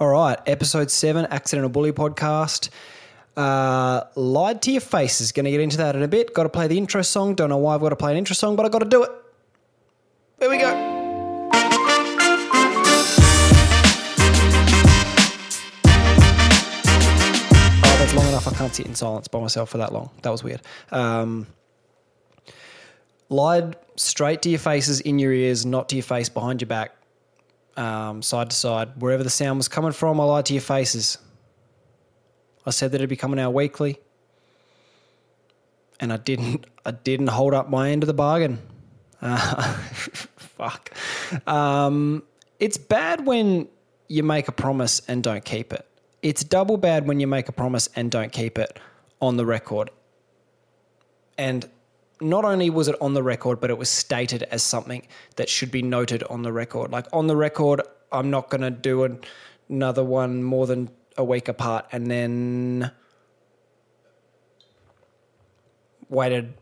All right, episode seven, Accidental Bully podcast. Uh, lied to your faces. Going to get into that in a bit. Got to play the intro song. Don't know why I've got to play an intro song, but I got to do it. There we go. Oh, that's long enough. I can't sit in silence by myself for that long. That was weird. Um, lied straight to your faces, in your ears, not to your face, behind your back, um, side to side, wherever the sound was coming from. I lied to your faces. I said that it'd be coming out weekly, and I didn't. I didn't hold up my end of the bargain. Uh, fuck. Um, it's bad when you make a promise and don't keep it. It's double bad when you make a promise and don't keep it on the record. And not only was it on the record, but it was stated as something that should be noted on the record. Like on the record, I'm not going to do an, another one more than a week apart, and then waited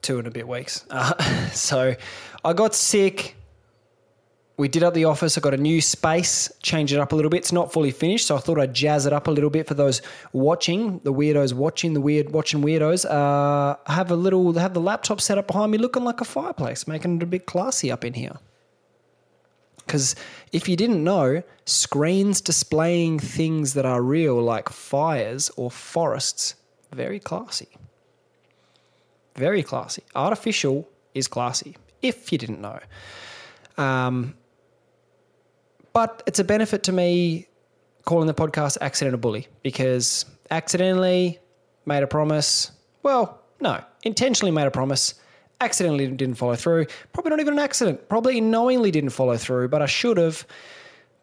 two and a bit weeks. Uh, so I got sick. We did up the office. I got a new space, changed it up a little bit. It's not fully finished, so I thought I'd jazz it up a little bit for those watching, the weirdos watching, the weird watching weirdos. Uh, have a little, have the laptop set up behind me, looking like a fireplace, making it a bit classy up in here. Because if you didn't know, screens displaying things that are real, like fires or forests, very classy. Very classy. Artificial is classy, if you didn't know. Um, but it's a benefit to me calling the podcast Accidental Bully because accidentally made a promise. Well, no, intentionally made a promise, accidentally didn't follow through. Probably not even an accident. Probably knowingly didn't follow through, but I should have.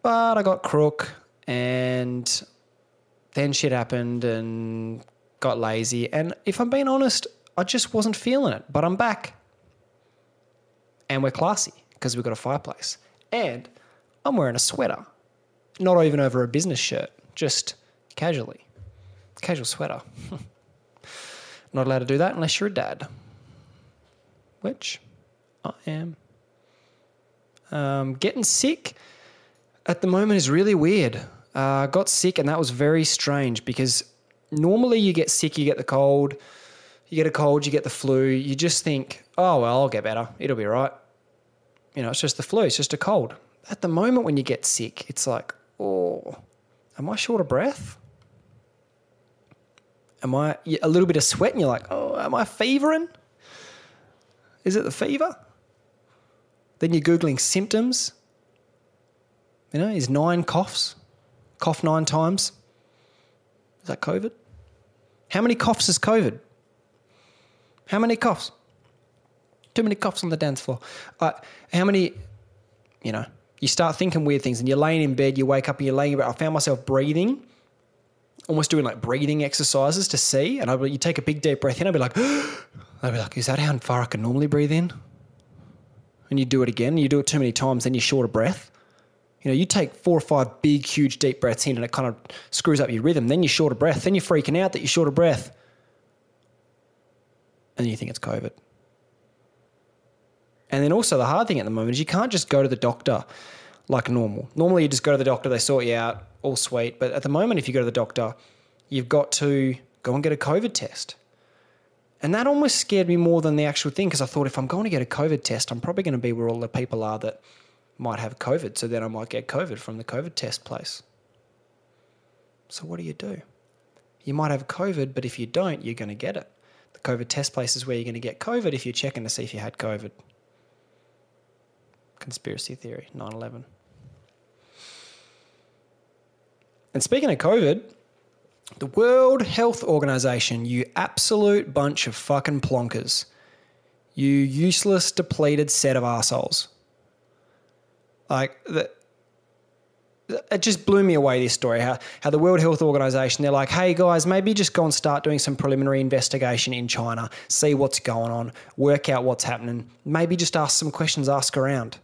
But I got crook and then shit happened and got lazy. And if I'm being honest, I just wasn't feeling it. But I'm back. And we're classy because we've got a fireplace. And I'm wearing a sweater, not even over a business shirt, just casually. Casual sweater. not allowed to do that unless you're a dad, which I am. Um, getting sick at the moment is really weird. Uh, got sick, and that was very strange because normally you get sick, you get the cold, you get a cold, you get the flu. You just think, oh, well, I'll get better. It'll be right. You know, it's just the flu, it's just a cold. At the moment when you get sick, it's like, oh, am I short of breath? Am I a little bit of sweat and you're like, oh, am I fevering? Is it the fever? Then you're Googling symptoms. You know, is nine coughs, cough nine times. Is that COVID? How many coughs is COVID? How many coughs? Too many coughs on the dance floor. Uh, how many, you know, you start thinking weird things and you're laying in bed, you wake up and you're laying about. I found myself breathing, almost doing like breathing exercises to see. And I you take a big deep breath in, I'd be like, I'd be like, is that how far I can normally breathe in? And you do it again, you do it too many times, then you're short of breath. You know, you take four or five big, huge, deep breaths in and it kind of screws up your rhythm. Then you're short of breath. Then you're freaking out that you're short of breath. And you think it's COVID. And then also the hard thing at the moment is you can't just go to the doctor like normal. Normally you just go to the doctor, they sort you out, all sweet. But at the moment, if you go to the doctor, you've got to go and get a COVID test. And that almost scared me more than the actual thing because I thought if I'm going to get a COVID test, I'm probably going to be where all the people are that might have COVID. So then I might get COVID from the COVID test place. So what do you do? You might have COVID, but if you don't, you're going to get it. The COVID test place is where you're going to get COVID if you're checking to see if you had COVID conspiracy theory 9 11. And speaking of COVID, the World Health Organization, you absolute bunch of fucking plonkers. You useless, depleted set of assholes. Like, the, it just blew me away this story how, how the world health organization they're like hey guys maybe just go and start doing some preliminary investigation in china see what's going on work out what's happening maybe just ask some questions ask around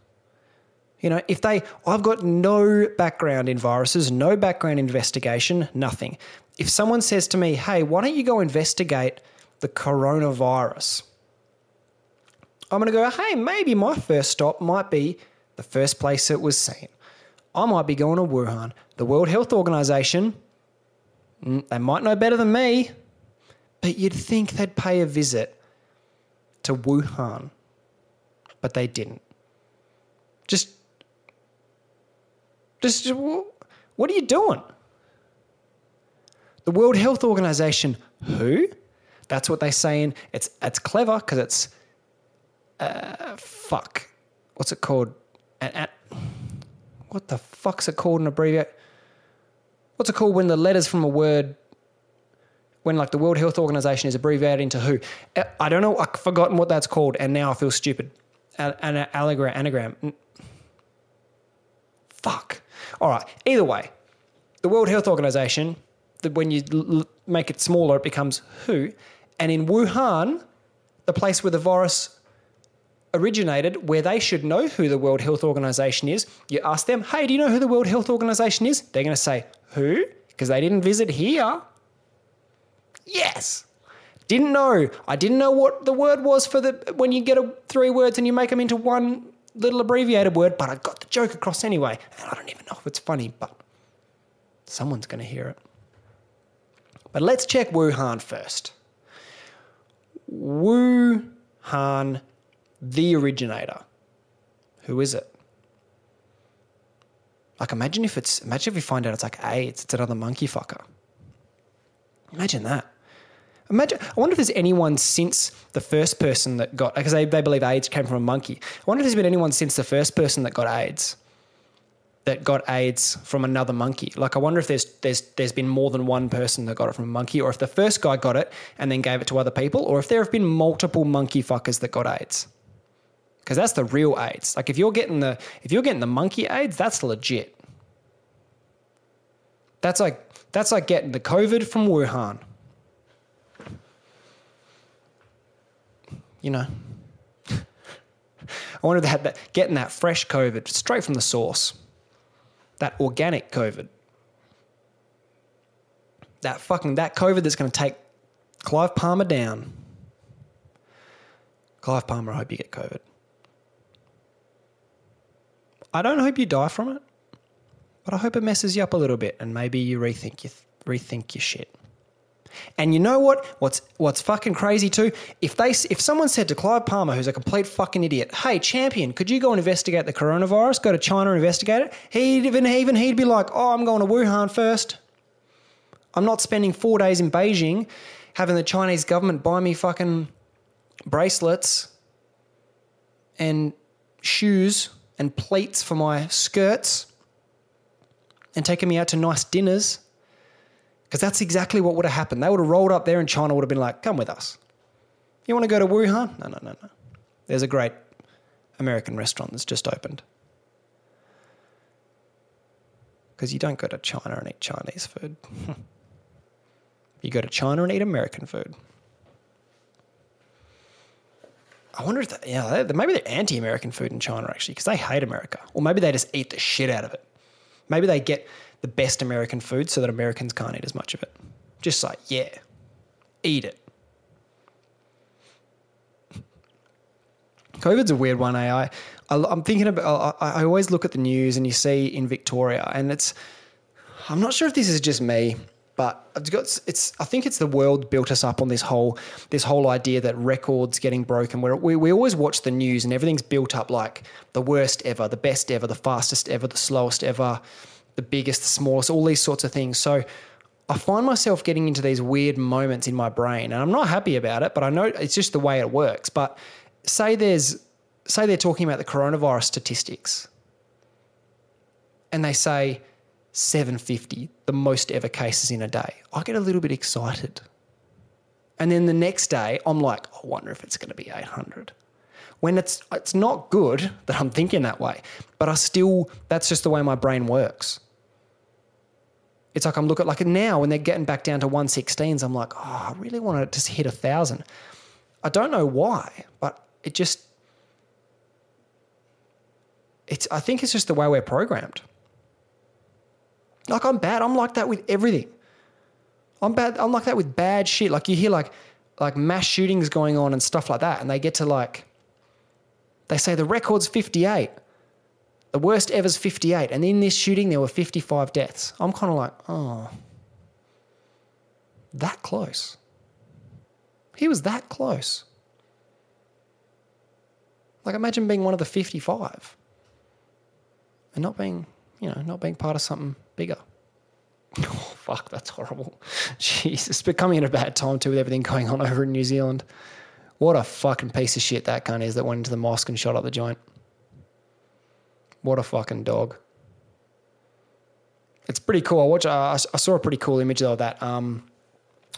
you know, if they, I've got no background in viruses, no background investigation, nothing. If someone says to me, hey, why don't you go investigate the coronavirus? I'm going to go, hey, maybe my first stop might be the first place it was seen. I might be going to Wuhan. The World Health Organization, mm, they might know better than me, but you'd think they'd pay a visit to Wuhan, but they didn't. Just, just, what are you doing? The World Health Organization, who? That's what they're saying. It's it's clever because it's uh, fuck. What's it called? An, an, what the fuck's it called in abbreviate? What's it called when the letters from a word, when like the World Health Organization is abbreviated into who? Uh, I don't know. I've forgotten what that's called, and now I feel stupid. An, an allegram, anagram. Fuck. All right. Either way, the World Health Organization. The, when you l- make it smaller, it becomes who, and in Wuhan, the place where the virus originated, where they should know who the World Health Organization is, you ask them, hey, do you know who the World Health Organization is? They're going to say, who? Because they didn't visit here. Yes. Didn't know. I didn't know what the word was for the when you get a, three words and you make them into one little abbreviated word, but I got the joke across anyway. And I don't even know if it's funny, but someone's going to hear it. But let's check Wuhan first. Wuhan, the originator. Who is it? Like, imagine if it's, imagine if we find out it's like AIDS, it's another monkey fucker. Imagine that. Imagine, I wonder if there's anyone since the first person that got, because they, they believe AIDS came from a monkey. I wonder if there's been anyone since the first person that got AIDS that got AIDS from another monkey. Like I wonder if there's there's there's been more than one person that got it from a monkey, or if the first guy got it and then gave it to other people, or if there have been multiple monkey fuckers that got AIDS. Because that's the real AIDS. Like if you're getting the if you're getting the monkey AIDS, that's legit. That's like that's like getting the COVID from Wuhan. You know. I wonder if that getting that fresh COVID straight from the source that organic COVID. That fucking that COVID that's going to take Clive Palmer down. Clive Palmer, I hope you get COVID. I don't hope you die from it, but I hope it messes you up a little bit and maybe you rethink your rethink your shit. And you know what? What's what's fucking crazy too? If they if someone said to Clive Palmer, who's a complete fucking idiot, "Hey, champion, could you go and investigate the coronavirus? Go to China and investigate it." He'd even even he'd be like, "Oh, I'm going to Wuhan first. I'm not spending four days in Beijing, having the Chinese government buy me fucking bracelets and shoes and pleats for my skirts." And taking me out to nice dinners because that's exactly what would have happened. They would have rolled up there and China would have been like, come with us. You want to go to Wuhan? No, no, no, no. There's a great American restaurant that's just opened. Because you don't go to China and eat Chinese food. you go to China and eat American food. I wonder if, they, yeah, maybe they're anti-American food in China actually, because they hate America, or maybe they just eat the shit out of it. Maybe they get the best American food so that Americans can't eat as much of it. Just like, yeah, eat it. COVID's a weird one, eh? I, I'm thinking about, I always look at the news and you see in Victoria, and it's, I'm not sure if this is just me, but it's got, it's, I think it's the world built us up on this whole, this whole idea that records getting broken. Where we, we always watch the news and everything's built up like the worst ever, the best ever, the fastest ever, the slowest ever the biggest, the smallest, all these sorts of things. So I find myself getting into these weird moments in my brain, and I'm not happy about it, but I know it's just the way it works. But say there's say they're talking about the coronavirus statistics, and they say 750, the most ever cases in a day. I get a little bit excited. And then the next day, I'm like, I wonder if it's going to be 800 when it's it's not good that I'm thinking that way, but I still that's just the way my brain works. It's like I'm looking like now when they're getting back down to 116s, I'm like, oh, I really want to just hit a thousand. I don't know why, but it just it's I think it's just the way we're programmed. Like I'm bad. I'm like that with everything. I'm bad. I'm like that with bad shit. Like you hear like like mass shootings going on and stuff like that, and they get to like they say the record's 58. The worst ever's 58. And in this shooting, there were 55 deaths. I'm kind of like, oh, that close. He was that close. Like, imagine being one of the 55 and not being, you know, not being part of something bigger. Oh, fuck, that's horrible. Jesus, it's becoming at a bad time too with everything going on over in New Zealand. What a fucking piece of shit that cunt is that went into the mosque and shot up the joint. What a fucking dog. It's pretty cool. I watch. Uh, I saw a pretty cool image of that. Um,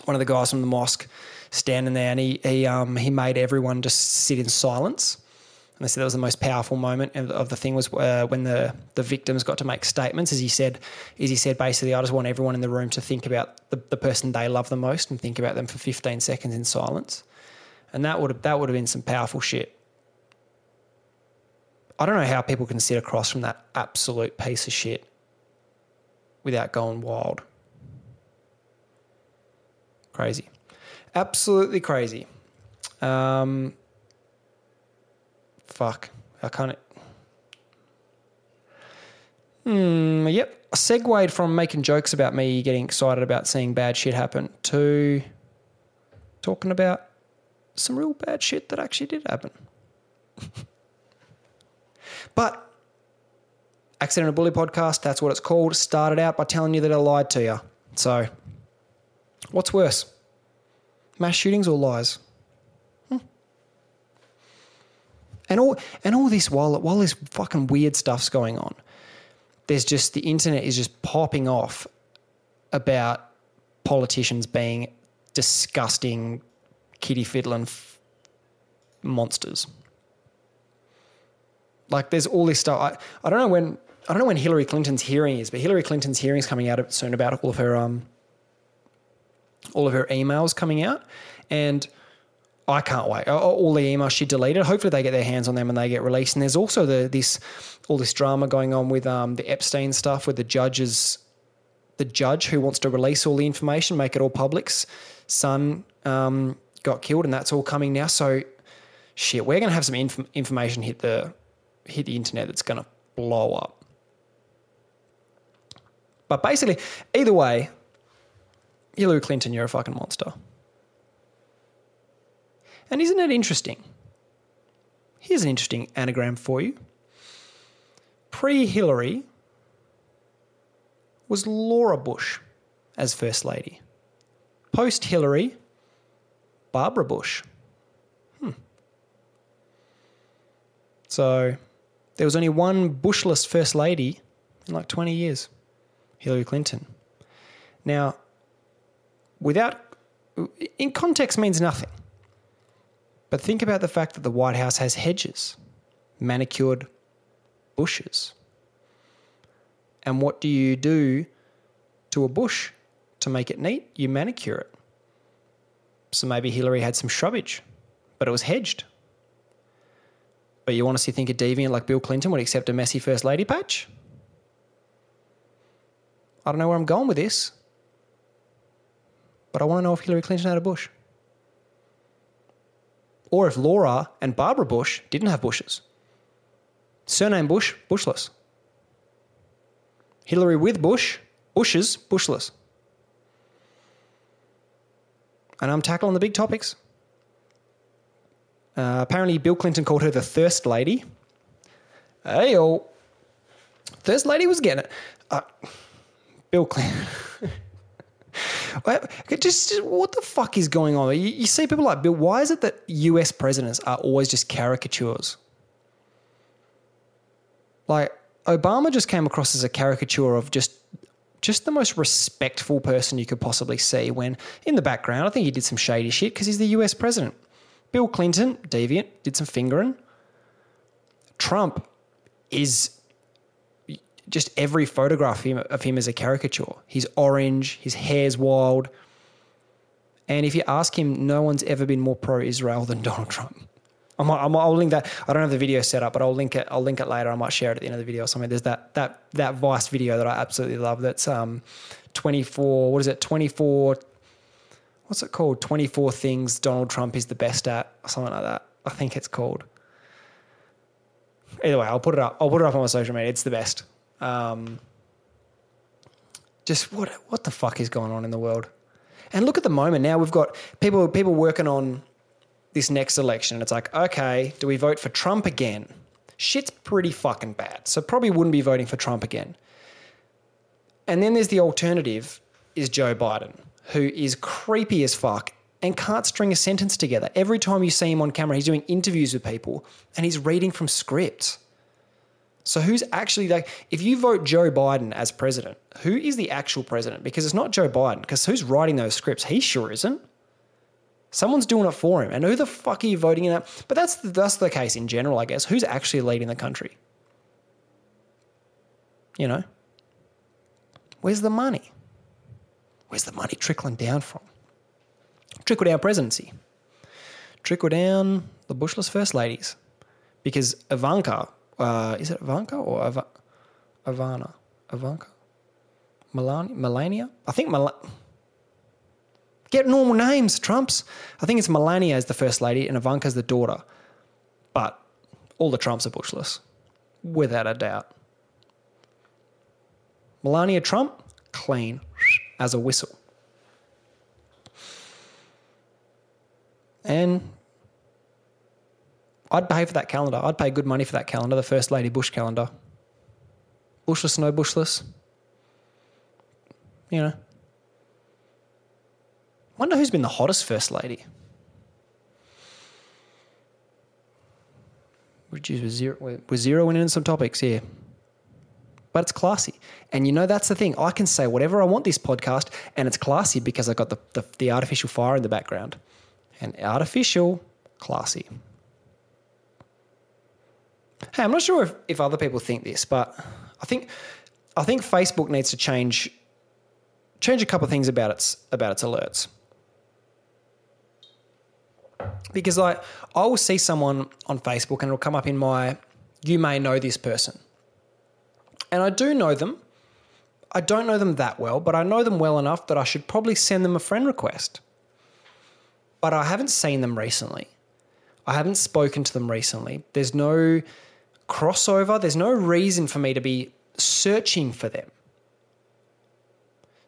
one of the guys from the mosque standing there, and he he um, he made everyone just sit in silence. And they said that was the most powerful moment of the thing was uh, when the the victims got to make statements. As he said, as he said, basically, I just want everyone in the room to think about the, the person they love the most and think about them for 15 seconds in silence. And that would have that would have been some powerful shit. I don't know how people can sit across from that absolute piece of shit without going wild. Crazy. Absolutely crazy. Um, fuck. I can't. Hmm, yep. I segued from making jokes about me getting excited about seeing bad shit happen to talking about some real bad shit that actually did happen. but Accidental Bully Podcast, that's what it's called, started out by telling you that I lied to you. So, what's worse? Mass shootings or lies? Hmm. And all and all this while while this fucking weird stuff's going on, there's just the internet is just popping off about politicians being disgusting kitty fiddling f- monsters. Like there's all this stuff. I, I don't know when I don't know when Hillary Clinton's hearing is, but Hillary Clinton's hearing is coming out soon about all of her um all of her emails coming out, and I can't wait. All the emails she deleted. Hopefully they get their hands on them and they get released. And there's also the this all this drama going on with um, the Epstein stuff, with the judges, the judge who wants to release all the information, make it all public's son um, got killed, and that's all coming now. So, shit, we're to have some inf- information hit the hit the internet that's going to blow up. But basically, either way, Hillary Clinton, you're a fucking monster. And isn't it interesting? Here's an interesting anagram for you. Pre Hillary was Laura Bush as First Lady. Post Hillary, Barbara Bush. Hmm. So there was only one Bushless First Lady in like 20 years Hillary Clinton. Now, without, in context means nothing. But think about the fact that the White House has hedges, manicured bushes. And what do you do to a bush to make it neat? You manicure it. So maybe Hillary had some shrubbage, but it was hedged. But you want to see think a deviant like Bill Clinton would accept a messy first lady patch? I don't know where I'm going with this, but I want to know if Hillary Clinton had a bush. Or if Laura and Barbara Bush didn't have bushes. Surname Bush, bushless. Hillary with Bush, bushes, bushless and I'm tackling the big topics. Uh, apparently, Bill Clinton called her the Thirst Lady. Hey, oh, Thirst Lady was getting it. Uh, Bill Clinton. just, just, what the fuck is going on? You, you see people like Bill. Why is it that US presidents are always just caricatures? Like Obama just came across as a caricature of just just the most respectful person you could possibly see when in the background, I think he did some shady shit because he's the US president. Bill Clinton, deviant, did some fingering. Trump is just every photograph of him, is a caricature. He's orange, his hair's wild. And if you ask him, no one's ever been more pro Israel than Donald Trump. I might, I might, I'll link that. I don't have the video set up, but I'll link it. I'll link it later. I might share it at the end of the video or something. There's that that that Vice video that I absolutely love. That's um, 24. What is it? 24. What's it called? 24 things Donald Trump is the best at, or something like that. I think it's called. either way, I'll put it up. I'll put it up on my social media. It's the best. Um, just what what the fuck is going on in the world? And look at the moment now. We've got people people working on this next election, and it's like, okay, do we vote for Trump again? Shit's pretty fucking bad. So probably wouldn't be voting for Trump again. And then there's the alternative is Joe Biden, who is creepy as fuck and can't string a sentence together. Every time you see him on camera, he's doing interviews with people and he's reading from scripts. So who's actually like if you vote Joe Biden as president, who is the actual president? Because it's not Joe Biden, because who's writing those scripts? He sure isn't. Someone's doing it for him. And who the fuck are you voting in that? But that's the, that's the case in general, I guess. Who's actually leading the country? You know? Where's the money? Where's the money trickling down from? Trickle down presidency. Trickle down the Bushless First Ladies. Because Ivanka, uh, is it Ivanka or Iva- Ivana? Ivanka? Melania? Melania? I think Melania. Get normal names, Trumps. I think it's Melania as the first lady and Ivanka's the daughter. But all the Trumps are bushless, without a doubt. Melania Trump, clean as a whistle. And I'd pay for that calendar. I'd pay good money for that calendar, the First Lady Bush calendar. Bushless, no bushless. You know. Wonder who's been the hottest First Lady. Zero, with zero in some topics, yeah but it's classy. And you know, that's the thing. I can say whatever I want this podcast, and it's classy because I've got the, the, the artificial fire in the background. And artificial, classy. Hey, I'm not sure if, if other people think this, but I think I think Facebook needs to change change a couple of things about its about its alerts. Because like I will see someone on Facebook and it'll come up in my you may know this person and I do know them. I don't know them that well, but I know them well enough that I should probably send them a friend request. But I haven't seen them recently. I haven't spoken to them recently. There's no crossover, there's no reason for me to be searching for them.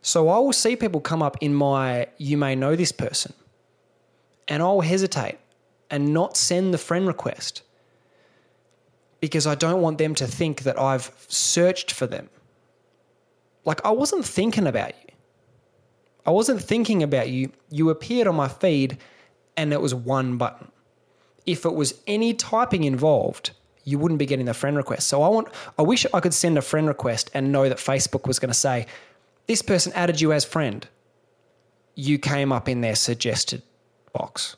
So I will see people come up in my you may know this person, and I'll hesitate and not send the friend request because I don't want them to think that I've searched for them. Like, I wasn't thinking about you. I wasn't thinking about you. You appeared on my feed and it was one button. If it was any typing involved, you wouldn't be getting the friend request. So I want I wish I could send a friend request and know that Facebook was going to say, this person added you as friend. You came up in their suggested box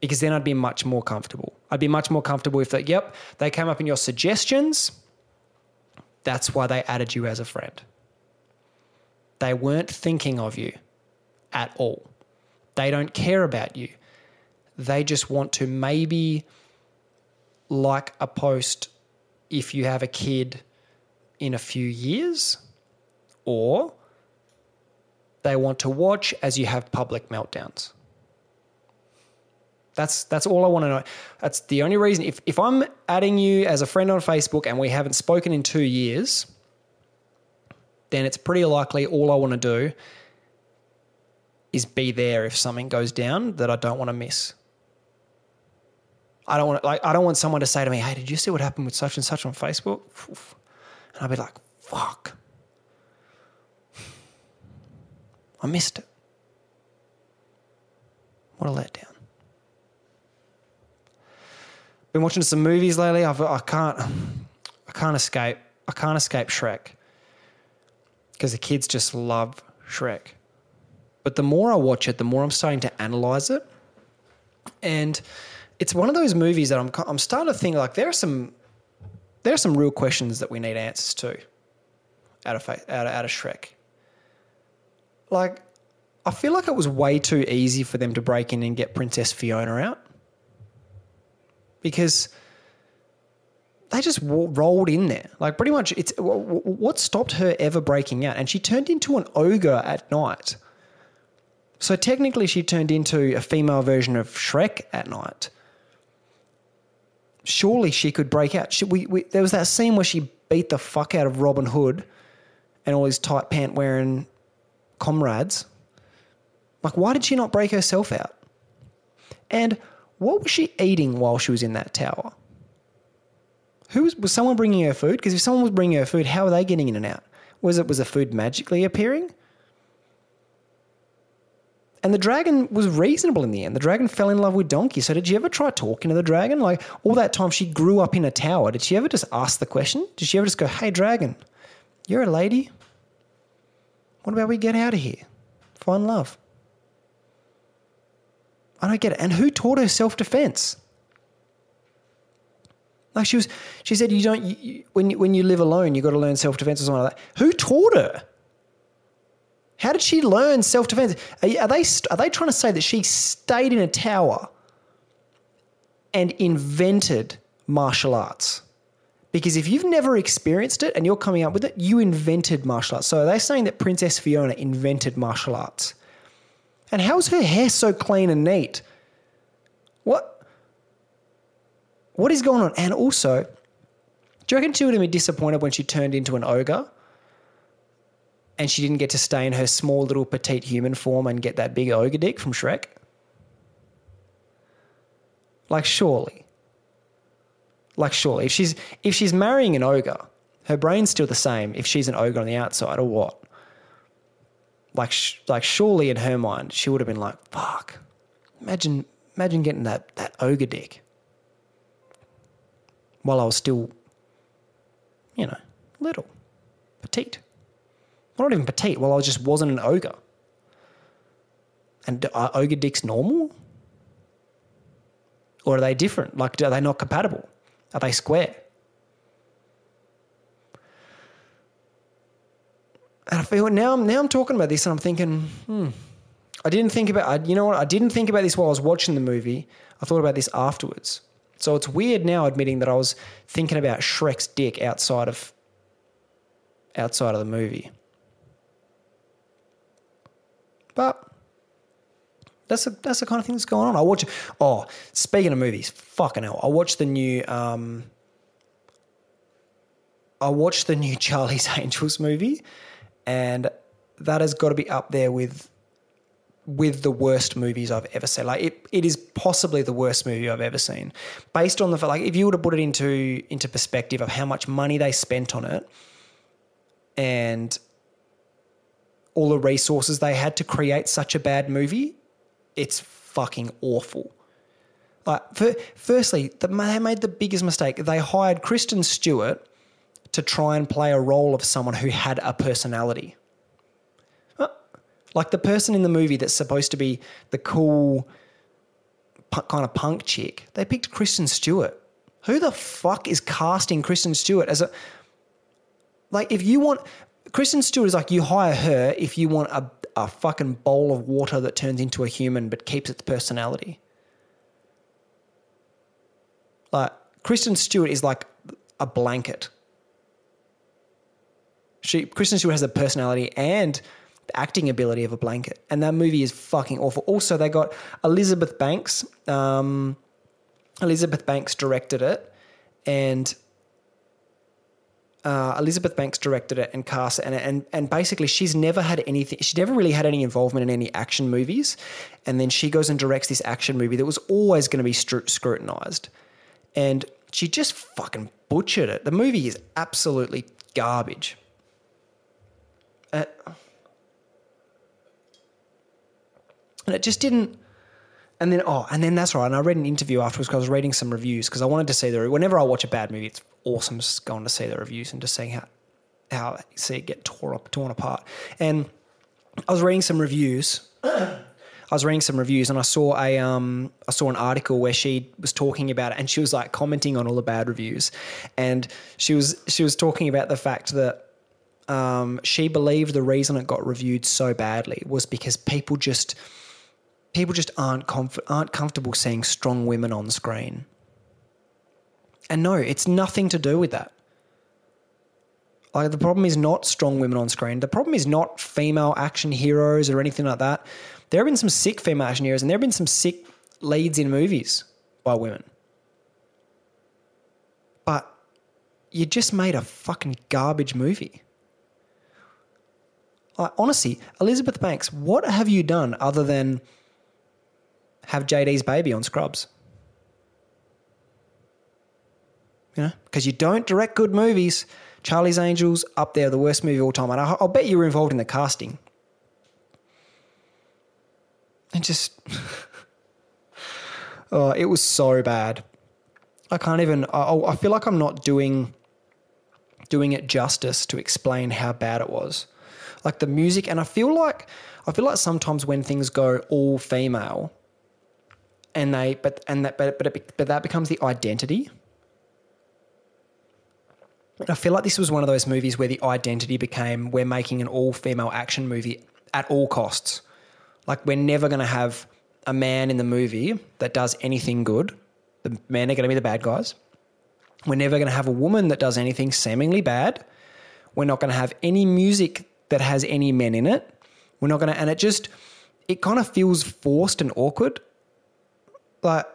because then I'd be much more comfortable. I'd be much more comfortable if that, yep, they came up in your suggestions. That's why they added you as a friend. They weren't thinking of you at all. They don't care about you. They just want to maybe like a post if you have a kid in a few years, or they want to watch as you have public meltdowns. That's that's all I want to know. That's the only reason. If if I'm adding you as a friend on Facebook and we haven't spoken in two years, then it's pretty likely all I want to do is be there if something goes down that I don't want to miss. I don't want like I don't want someone to say to me, "Hey, did you see what happened with such and such on Facebook?" And I'll be like, "Fuck, I missed it. What a letdown." Been watching some movies lately. I've, I can't, I can't escape. I can't escape Shrek because the kids just love Shrek. But the more I watch it, the more I'm starting to analyze it, and it's one of those movies that I'm I'm starting to think like there are some there are some real questions that we need answers to out of out of, out of Shrek. Like, I feel like it was way too easy for them to break in and get Princess Fiona out because they just rolled in there. Like pretty much, it's what stopped her ever breaking out, and she turned into an ogre at night. So technically, she turned into a female version of Shrek at night. surely she could break out. She, we, we, there was that scene where she beat the fuck out of Robin Hood and all his tight pant wearing comrades. Like, why did she not break herself out? And what was she eating while she was in that tower? Who was, was someone bringing her food? Because if someone was bringing her food, how are they getting in and out? Was it was the food magically appearing? And the dragon was reasonable in the end. The dragon fell in love with Donkey. So did you ever try talking to the dragon? Like all that time she grew up in a tower. Did she ever just ask the question? Did she ever just go, "Hey, dragon, you're a lady. What about we get out of here? Find love." I don't get it. And who taught her self defense? Like she was, she said, you don't, you, when, you, when you live alone, you've got to learn self defense or something like that. Who taught her? How did she learn self defense? Are, are, they, are they trying to say that she stayed in a tower and invented martial arts? Because if you've never experienced it and you're coming up with it, you invented martial arts. So are they saying that Princess Fiona invented martial arts? And how's her hair so clean and neat? What? What is going on? And also, do you reckon she would have been disappointed when she turned into an ogre and she didn't get to stay in her small little petite human form and get that big ogre dick from Shrek? Like surely. Like surely. If she's if she's marrying an ogre, her brain's still the same if she's an ogre on the outside or what? Like like surely in her mind she would have been like fuck. Imagine imagine getting that that ogre dick while I was still you know little petite. Well, not even petite well I just wasn't an ogre. And are ogre dicks normal? Or are they different? Like are they not compatible? Are they square And I feel now I'm now I'm talking about this and I'm thinking, hmm. I didn't think about I, you know what I didn't think about this while I was watching the movie. I thought about this afterwards. So it's weird now admitting that I was thinking about Shrek's dick outside of outside of the movie. But that's a, that's the kind of thing that's going on. I watch. Oh, speaking of movies, fucking hell! I watched the new. Um, I watched the new Charlie's Angels movie, and that has got to be up there with with the worst movies I've ever seen. Like it, it is possibly the worst movie I've ever seen. Based on the like, if you were to put it into into perspective of how much money they spent on it, and all the resources they had to create such a bad movie, it's fucking awful. Like, for, firstly, the, they made the biggest mistake. They hired Kristen Stewart to try and play a role of someone who had a personality. Like the person in the movie that's supposed to be the cool kind of punk chick, they picked Kristen Stewart. Who the fuck is casting Kristen Stewart as a like if you want Kristen Stewart is like you hire her if you want a, a fucking bowl of water that turns into a human but keeps its personality. Like Kristen Stewart is like a blanket she Kristen Stewart has the personality and acting ability of a blanket, and that movie is fucking awful. Also, they got Elizabeth Banks. Um, Elizabeth Banks directed it, and uh, Elizabeth Banks directed it and cast it, and, and and basically she's never had anything. She never really had any involvement in any action movies, and then she goes and directs this action movie that was always going to be scrutinized, and she just fucking butchered it. The movie is absolutely garbage. Uh, and it just didn't. And then oh, and then that's right. And I read an interview afterwards because I was reading some reviews because I wanted to see the. Whenever I watch a bad movie, it's awesome just going to see the reviews and just seeing how how see it get torn up, torn apart. And I was reading some reviews. I was reading some reviews and I saw a um, I saw an article where she was talking about it and she was like commenting on all the bad reviews, and she was she was talking about the fact that um, she believed the reason it got reviewed so badly was because people just people just aren't comf- aren't comfortable seeing strong women on screen. And no, it's nothing to do with that. Like the problem is not strong women on screen. The problem is not female action heroes or anything like that. There have been some sick female action heroes, and there have been some sick leads in movies by women. but you just made a fucking garbage movie. Like, honestly, Elizabeth Banks, what have you done other than have JD's baby on Scrubs? You know, because you don't direct good movies. Charlie's Angels up there, the worst movie of all time, and I'll bet you were involved in the casting. And just, oh, it was so bad. I can't even. I, I feel like I'm not doing doing it justice to explain how bad it was. Like the music, and I feel like I feel like sometimes when things go all female, and they but and that but but it, but that becomes the identity. And I feel like this was one of those movies where the identity became we're making an all female action movie at all costs. Like we're never going to have a man in the movie that does anything good. The men are going to be the bad guys. We're never going to have a woman that does anything seemingly bad. We're not going to have any music that has any men in it. We're not going to, and it just, it kind of feels forced and awkward. Like,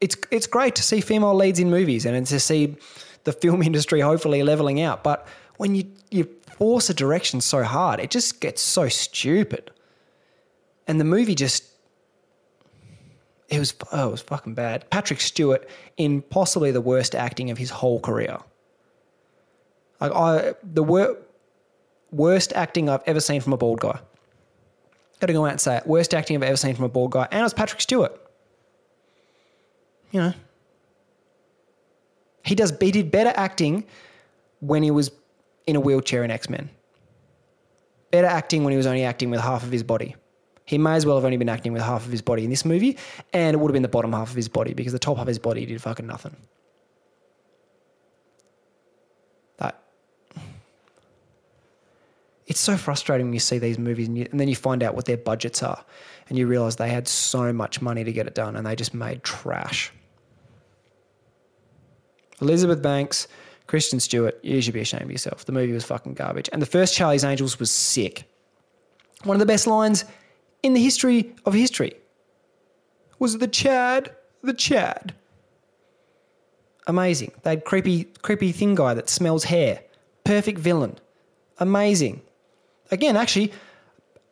it's it's great to see female leads in movies and to see the film industry hopefully leveling out. But when you you force a direction so hard, it just gets so stupid. And the movie just it was oh, it was fucking bad. Patrick Stewart in possibly the worst acting of his whole career. Like I the wor- worst acting I've ever seen from a bald guy. Got to go out and say it. Worst acting I've ever seen from a bald guy, and it was Patrick Stewart. You know, he does. He did better acting when he was in a wheelchair in X Men. Better acting when he was only acting with half of his body. He may as well have only been acting with half of his body in this movie, and it would have been the bottom half of his body because the top half of his body did fucking nothing. It's so frustrating when you see these movies and, you, and then you find out what their budgets are, and you realize they had so much money to get it done, and they just made trash. Elizabeth Banks, Kristen Stewart, you should be ashamed of yourself. The movie was fucking garbage. And the first Charlie's Angels was sick. One of the best lines in the history of history was the Chad, the Chad. Amazing. They had creepy, creepy thing guy that smells hair. Perfect villain. Amazing. Again, actually,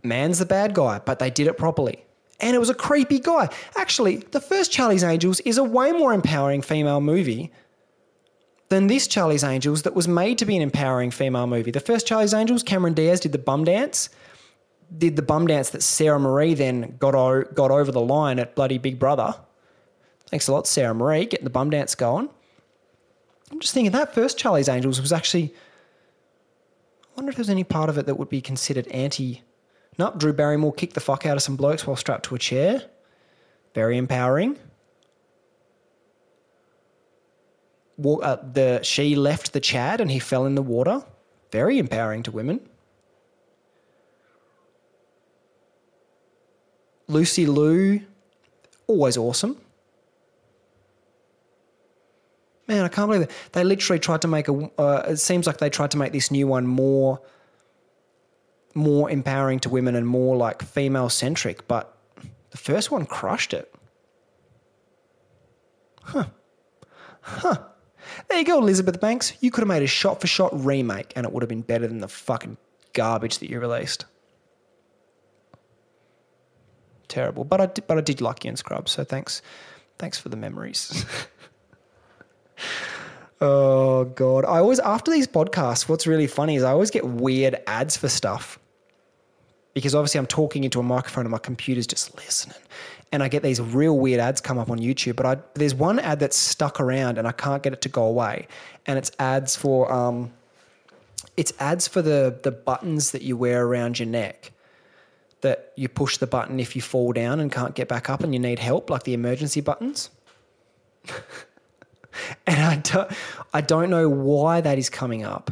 man's the bad guy, but they did it properly. And it was a creepy guy. Actually, the first Charlie's Angels is a way more empowering female movie than this Charlie's Angels that was made to be an empowering female movie. The first Charlie's Angels, Cameron Diaz did the bum dance did the bum dance that Sara-Marie then got o- got over the line at bloody Big Brother. Thanks a lot, Sara-Marie, getting the bum dance going. I'm just thinking that first Charlie's Angels was actually. Wonder if there's any part of it that would be considered anti. Nope, Drew Barrymore kicked the fuck out of some blokes while strapped to a chair. Very empowering. Uh, the she left the Chad and he fell in the water. Very empowering to women. Lucy Liu, always awesome. Man, I can't believe it. They literally tried to make a. Uh, it seems like they tried to make this new one more, more empowering to women and more like female centric. But the first one crushed it. Huh. Huh. There you go, Elizabeth Banks. You could have made a shot for shot remake and it would have been better than the fucking garbage that you released terrible. But I did, but I did like you in Scrubs, so thanks, thanks for the memories. oh god, I always after these podcasts, what's really funny is I always get weird ads for stuff because obviously I'm talking into a microphone and my computer's just listening. And I get these real weird ads come up on YouTube, but I, there's one ad that's stuck around and I can't get it to go away. And it's ads for um, it's ads for the the buttons that you wear around your neck that you push the button if you fall down and can't get back up and you need help, like the emergency buttons. and I don't, I don't know why that is coming up,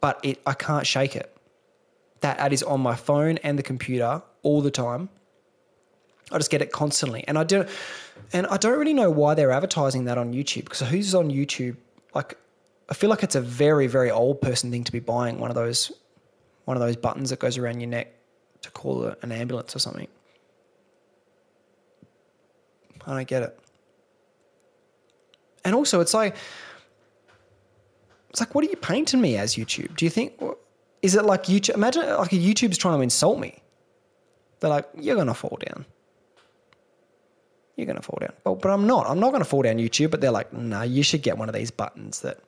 but it, I can't shake it. That ad is on my phone and the computer all the time. I just get it constantly, and I don't, and I don't really know why they're advertising that on YouTube because who's on YouTube? Like, I feel like it's a very, very old person thing to be buying one of those, one of those buttons that goes around your neck to call an ambulance or something. I don't get it. And also, it's like, it's like, what are you painting me as YouTube? Do you think, is it like YouTube? Imagine like a YouTube's trying to insult me. They're like, you're to fall down. You're to fall down. But, but I'm not. I'm not to fall down YouTube. But they're like, no, nah, you should get one of these buttons that,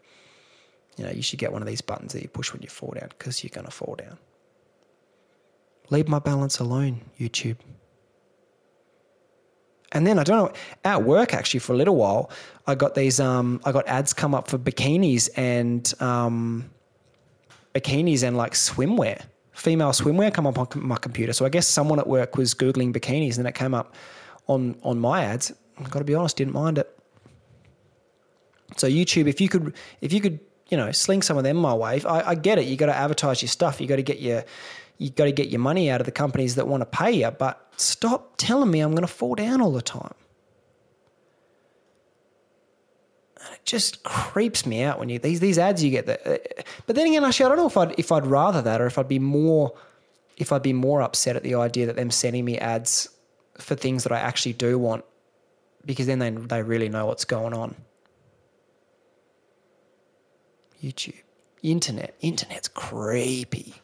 you know, you should get one of these buttons that you push when you fall down because you're to fall down. Leave my balance alone, YouTube. And then I don't know, at work actually for a little while, I got these, um, I got ads come up for bikinis and, um, bikinis and like swimwear, female swimwear come up on my computer. So I guess someone at work was Googling bikinis and it came up on, on my ads. I've got to be honest, didn't mind it. So YouTube, if you could, if you could, you know, sling some of them my way, I, I get it. You got to advertise your stuff. You got to get your, you got to get your money out of the companies that want to pay you, but stop telling me I'm going to fall down all the time. And it just creeps me out when you these these ads you get that. Uh, but then again, actually, I don't know if I'd if I'd rather that or if I'd be more if I'd be more upset at the idea that them sending me ads for things that I actually do want, because then they they really know what's going on. YouTube, internet, internet's creepy.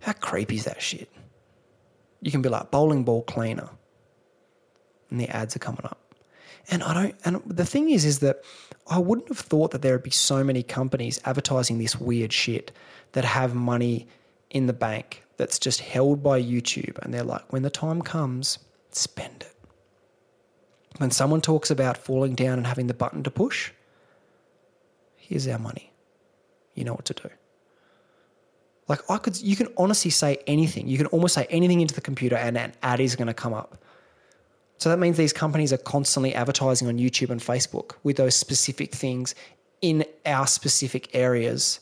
How creepy is that shit? You can be like bowling ball cleaner, and the ads are coming up. And I don't. And the thing is, is that I wouldn't have thought that there would be so many companies advertising this weird shit that have money in the bank that's just held by YouTube, and they're like, when the time comes, spend it. When someone talks about falling down and having the button to push, here's our money. You know what to do. Like I could, you can honestly say anything. You can almost say anything into the computer, and an ad is going to come up. So that means these companies are constantly advertising on YouTube and Facebook with those specific things in our specific areas.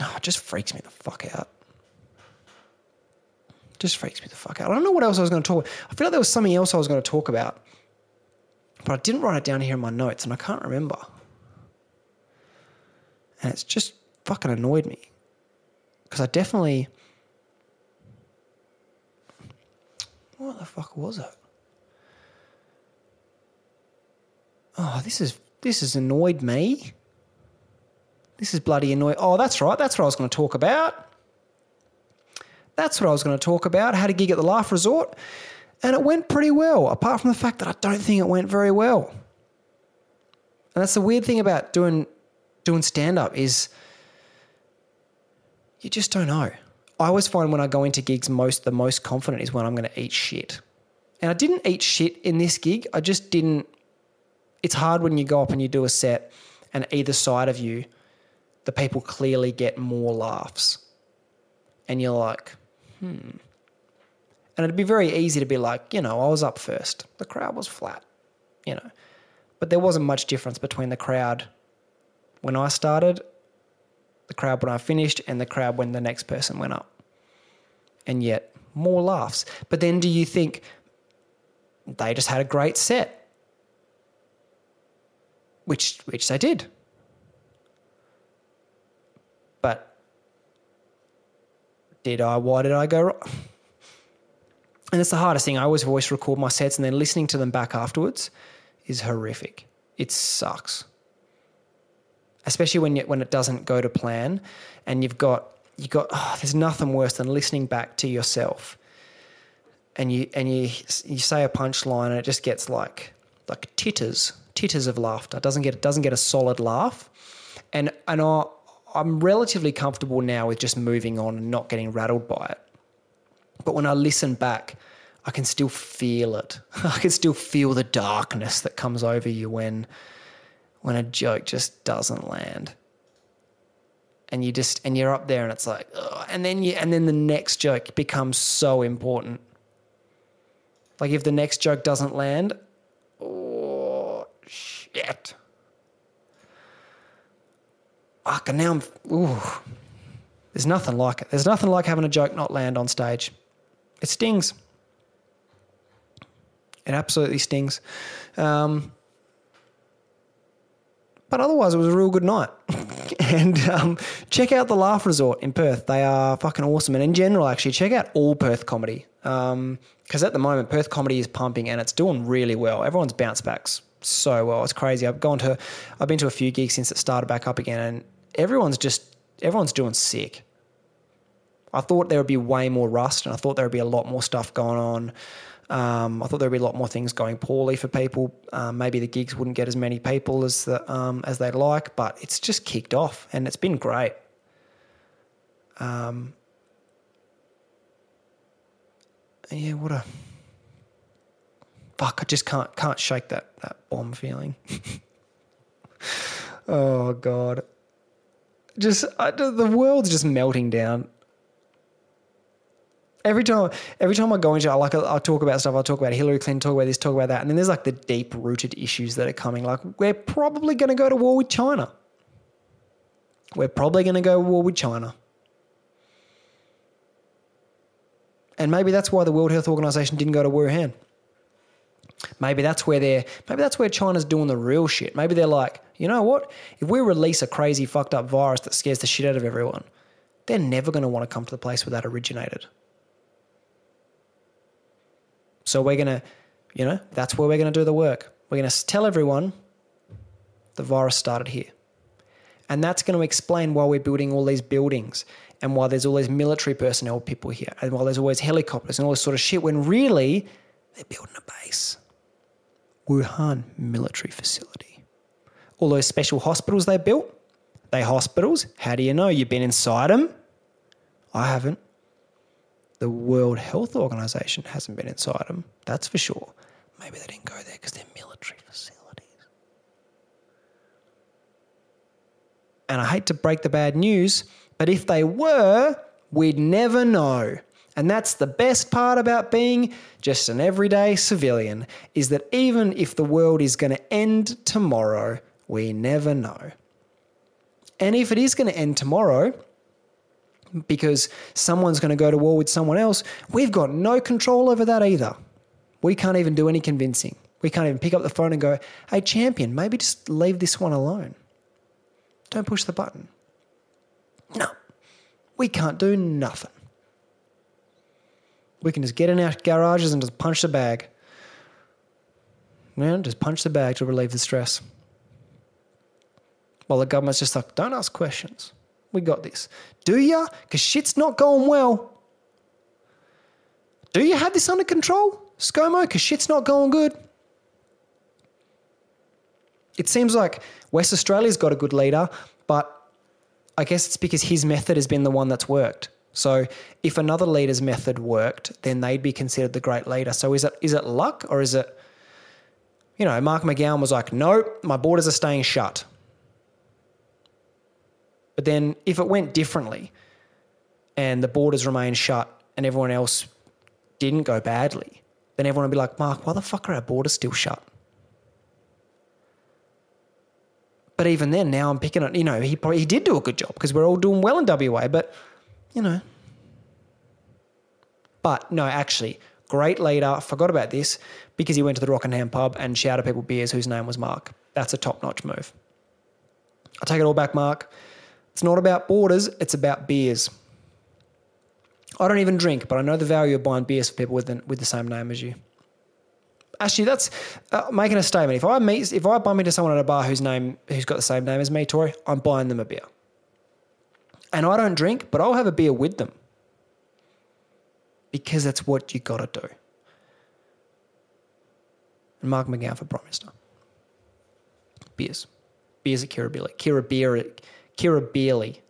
Oh, it just freaks me the fuck out. Just freaks me the fuck out. I don't know what else I was going to talk. About. I feel like there was something else I was going to talk about, but I didn't write it down here in my notes, and I can't remember. And it's just fucking annoyed me because I definitely. What the fuck was it? Oh, this is this has annoyed me. This is bloody annoying. Oh, that's right. That's what I was going to talk about. That's what I was going to talk about. Had a gig at the Laugh Resort, and it went pretty well. Apart from the fact that I don't think it went very well. And that's the weird thing about doing doing stand up is you just don't know. I always find when I go into gigs, most the most confident is when I'm going to eat shit. And I didn't eat shit in this gig. I just didn't. It's hard when you go up and you do a set, and either side of you, the people clearly get more laughs, and you're like, hmm. And it'd be very easy to be like, you know, I was up first. The crowd was flat, you know, but there wasn't much difference between the crowd when I started the crowd when I finished, and the crowd when the next person went up. And yet, more laughs. But then do you think they just had a great set? Which, which they did. But did I? Why did I go wrong? And it's the hardest thing. I always voice record my sets and then listening to them back afterwards is horrific. It sucks especially when you, when it doesn't go to plan, and you've got you got oh, there's nothing worse than listening back to yourself, and you and you you say a punchline and it just gets like like titters titters of laughter. It doesn't get it doesn't get a solid laugh, and and I, I'm relatively comfortable now with just moving on and not getting rattled by it. But when I listen back, I can still feel it. I can still feel the darkness that comes over you when when a joke just doesn't land and you just and you're up there and it's like ugh. and then you and then the next joke becomes so important like if the next joke doesn't land oh shit fuck and now i'm ooh there's nothing like it there's nothing like having a joke not land on stage it stings it absolutely stings um, but otherwise, it was a real good night. and um, check out the Laugh Resort in Perth. They are fucking awesome. And in general, actually, check out all Perth comedy. Because at the moment, Perth comedy is pumping and it's doing really well. Everyone's bounced back so well. It's crazy. I've gone to, I've been to a few gigs since it started back up again, and everyone's just, everyone's doing sick. I thought there would be way more rust, and I thought there would be a lot more stuff going on. Um, I thought there would be a lot more things going poorly for people. Um, maybe the gigs wouldn't get as many people as the, um, as they'd like, but it's just kicked off, and it's been great. Um, yeah, what a fuck! I just can't can't shake that that bomb feeling. oh god, just I, the world's just melting down every time every time I go into it, I like I talk about stuff I talk about Hillary Clinton talk about this talk about that and then there's like the deep rooted issues that are coming. Like we're probably going to go to war with China. We're probably going to go to war with China. And maybe that's why the World Health Organization didn't go to Wuhan. Maybe that's where they're maybe that's where China's doing the real shit. Maybe they're like you know what? If we release a crazy fucked up virus that scares the shit out of everyone they're never going to want to come to the place where that originated so we're going to, you know, that's where we're going to do the work. We're going to tell everyone the virus started here. And that's going to explain why we're building all these buildings and why there's all these military personnel people here and why there's always helicopters and all this sort of shit when really they're building a base. Wuhan military facility. All those special hospitals they built, they hospitals. How do you know? You've been inside them? I haven't the World Health Organization hasn't been inside them. That's for sure. Maybe they didn't go there because they're military facilities. And I hate to break the bad news, but if they were, we'd never know. And that's the best part about being just an everyday civilian is that even if the world is going to end tomorrow, we never know. And if it is going to end tomorrow, because someone's going to go to war with someone else, we've got no control over that either. We can't even do any convincing. We can't even pick up the phone and go, hey, champion, maybe just leave this one alone. Don't push the button. No, we can't do nothing. We can just get in our garages and just punch the bag. Yeah, just punch the bag to relieve the stress. While the government's just like, don't ask questions. We got this. Do ya? Because shit's not going well. Do you have this under control, ScoMo? Because shit's not going good. It seems like West Australia's got a good leader, but I guess it's because his method has been the one that's worked. So if another leader's method worked, then they'd be considered the great leader. So is it is it luck or is it, you know, Mark McGowan was like, no, my borders are staying shut. But then if it went differently and the borders remained shut and everyone else didn't go badly, then everyone would be like, Mark, why the fuck are our borders still shut? But even then, now I'm picking it. You know, he probably he did do a good job because we're all doing well in WA. But you know, but no, actually, great leader. Forgot about this because he went to the Rockingham pub and shouted people beers whose name was Mark. That's a top notch move. I take it all back, Mark. It's not about borders, it's about beers. I don't even drink, but I know the value of buying beers for people with the, with the same name as you. Actually, that's uh, making a statement. If I meet, if I bump into someone at a bar whose name, who's got the same name as me, Tori, I'm buying them a beer. And I don't drink, but I'll have a beer with them because that's what you got to do. And Mark McGowan for Prime Minister. Beers, beers at Kirribilli, Kirribilli, Kirribilli,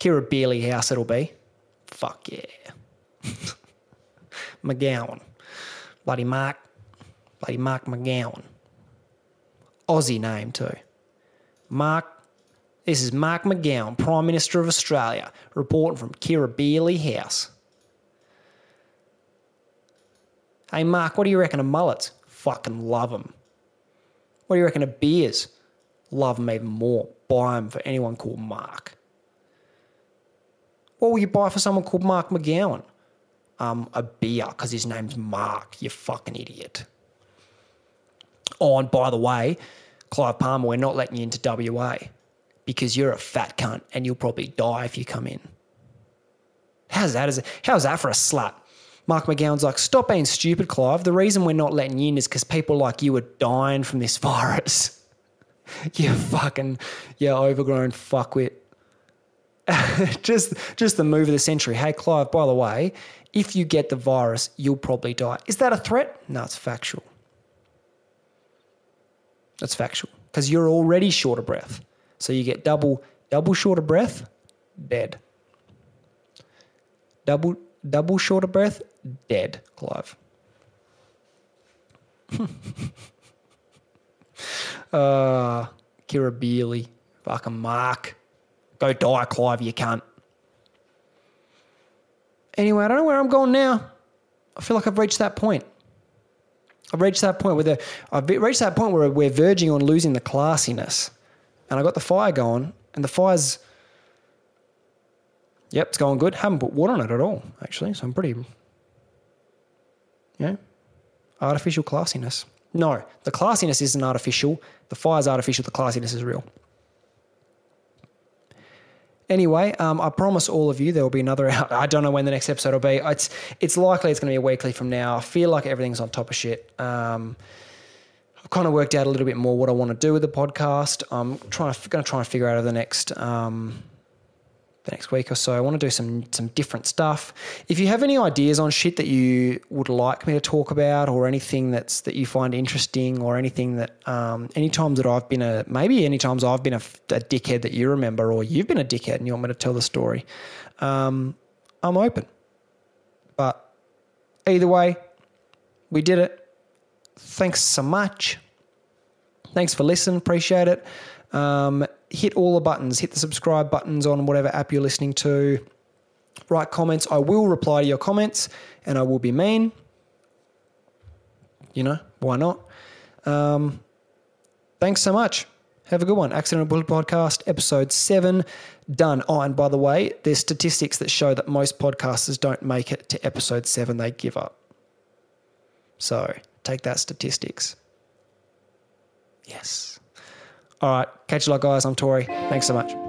Kirribilli House. It'll be. Fuck yeah. McGowan. Bloody Mark. Bloody Mark McGowan. Aussie name too. Mark. This is Mark McGowan, Prime Minister of Australia, reporting from Kira Kirribilli House. Hey, Mark, what do you reckon of mullets? Fucking love them. What do you reckon of beers? Love them even more. Buy for anyone called Mark. What will you buy for someone called Mark McGowan? Um, a beer because his name's Mark. You fucking idiot. Oh, and by the way, Clive Palmer, we're not letting you into WA because you're a fat cunt and you'll probably die if you come in. How's that? A, how's that for a slut? Mark McGowan's like, stop being stupid, Clive. The reason we're not letting you in is because people like you are dying from this virus. you fucking, you overgrown fuckwit. just, just the move of the century. Hey, Clive, by the way, if you get the virus, you'll probably die. Is that a threat? No, it's factual. That's factual because you're already short of breath. So you get double, double short of breath, dead. Double, double short of breath, dead, Clive. uh, Kirribilli, fucking Mark. Go die, Clive, you can't. Anyway, I don't know where I'm going now. I feel like I've reached that point. I've reached that point where the, I've reached that point where we're verging on losing the classiness. And I got the fire going, and the fire's Yep, it's going good. Haven't put water on it at all, actually. So I'm pretty, yeah, artificial classiness. No, the classiness isn't artificial. The fire's artificial. The classiness is real. Anyway, um, I promise all of you there will be another. I don't know when the next episode will be. It's it's likely it's going to be a weekly from now. I feel like everything's on top of shit. Um, I've kind of worked out a little bit more what I want to do with the podcast. I'm trying to going to try and figure out over the next. Um, the next week or so. I want to do some some different stuff. If you have any ideas on shit that you would like me to talk about, or anything that's that you find interesting, or anything that um, any times that I've been a maybe any times I've been a, a, dickhead that you remember, or you've been a dickhead and you want me to tell the story, um, I'm open. But either way, we did it. Thanks so much. Thanks for listening. Appreciate it. Um, hit all the buttons, hit the subscribe buttons on whatever app you're listening to. Write comments. I will reply to your comments and I will be mean. You know, why not? Um, thanks so much. Have a good one. Accidental Bullet Podcast, episode seven, done. Oh, and by the way, there's statistics that show that most podcasters don't make it to episode seven, they give up. So take that statistics. Yes. All right. Catch you like guys. I'm Tori. Thanks so much.